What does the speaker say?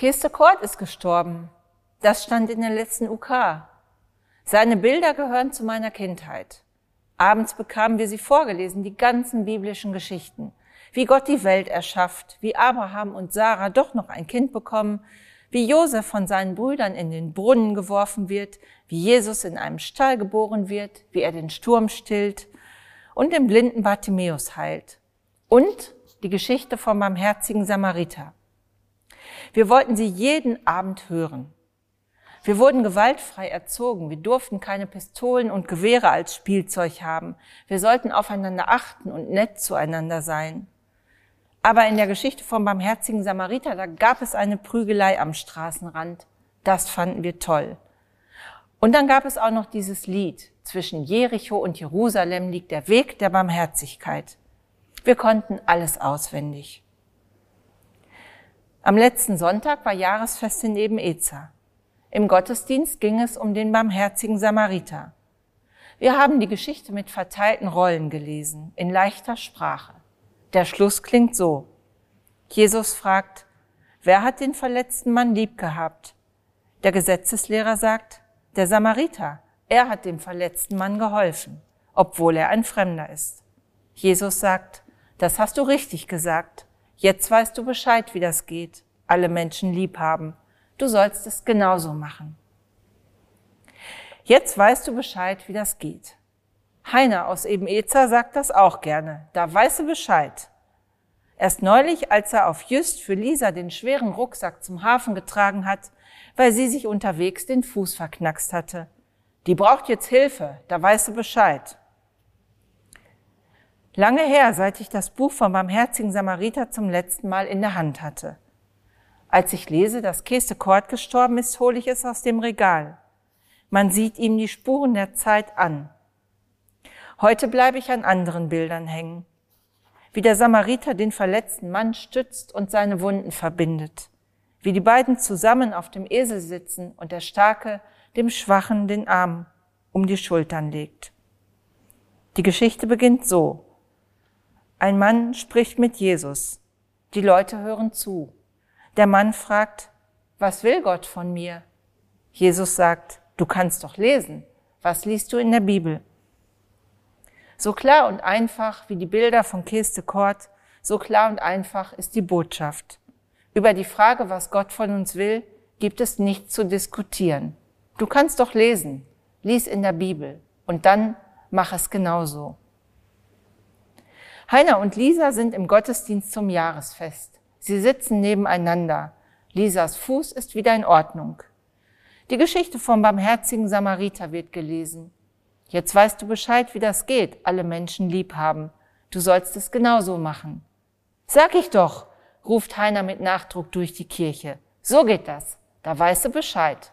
Keste Kort ist gestorben. Das stand in der letzten UK. Seine Bilder gehören zu meiner Kindheit. Abends bekamen wir sie vorgelesen, die ganzen biblischen Geschichten. Wie Gott die Welt erschafft, wie Abraham und Sarah doch noch ein Kind bekommen, wie Josef von seinen Brüdern in den Brunnen geworfen wird, wie Jesus in einem Stall geboren wird, wie er den Sturm stillt und den blinden Bartimäus heilt. Und die Geschichte vom barmherzigen Samariter. Wir wollten sie jeden Abend hören. Wir wurden gewaltfrei erzogen. Wir durften keine Pistolen und Gewehre als Spielzeug haben. Wir sollten aufeinander achten und nett zueinander sein. Aber in der Geschichte vom barmherzigen Samariter, da gab es eine Prügelei am Straßenrand. Das fanden wir toll. Und dann gab es auch noch dieses Lied. Zwischen Jericho und Jerusalem liegt der Weg der Barmherzigkeit. Wir konnten alles auswendig. Am letzten Sonntag war Jahresfest in Eben-Ezer. Im Gottesdienst ging es um den barmherzigen Samariter. Wir haben die Geschichte mit verteilten Rollen gelesen, in leichter Sprache. Der Schluss klingt so. Jesus fragt, wer hat den verletzten Mann lieb gehabt? Der Gesetzeslehrer sagt, der Samariter, er hat dem verletzten Mann geholfen, obwohl er ein Fremder ist. Jesus sagt, das hast du richtig gesagt. Jetzt weißt du Bescheid, wie das geht. Alle Menschen lieb haben. Du sollst es genauso machen. Jetzt weißt du Bescheid, wie das geht. Heiner aus Eben-Ezer sagt das auch gerne. Da weiß du Bescheid. Erst neulich, als er auf Just für Lisa den schweren Rucksack zum Hafen getragen hat, weil sie sich unterwegs den Fuß verknackst hatte. Die braucht jetzt Hilfe, da weißt du Bescheid. Lange her, seit ich das Buch vom barmherzigen Samariter zum letzten Mal in der Hand hatte. Als ich lese, dass Keste Kort gestorben ist, hole ich es aus dem Regal. Man sieht ihm die Spuren der Zeit an. Heute bleibe ich an anderen Bildern hängen. Wie der Samariter den verletzten Mann stützt und seine Wunden verbindet. Wie die beiden zusammen auf dem Esel sitzen und der Starke dem Schwachen den Arm um die Schultern legt. Die Geschichte beginnt so. Ein Mann spricht mit Jesus. Die Leute hören zu. Der Mann fragt, was will Gott von mir? Jesus sagt, du kannst doch lesen. Was liest du in der Bibel? So klar und einfach wie die Bilder von Kiste Kort, so klar und einfach ist die Botschaft. Über die Frage, was Gott von uns will, gibt es nichts zu diskutieren. Du kannst doch lesen. Lies in der Bibel. Und dann mach es genauso. Heiner und Lisa sind im Gottesdienst zum Jahresfest. Sie sitzen nebeneinander. Lisas Fuß ist wieder in Ordnung. Die Geschichte vom barmherzigen Samariter wird gelesen. Jetzt weißt du Bescheid, wie das geht, alle Menschen lieb haben. Du sollst es genauso machen. Sag ich doch, ruft Heiner mit Nachdruck durch die Kirche. So geht das. Da weißt du Bescheid.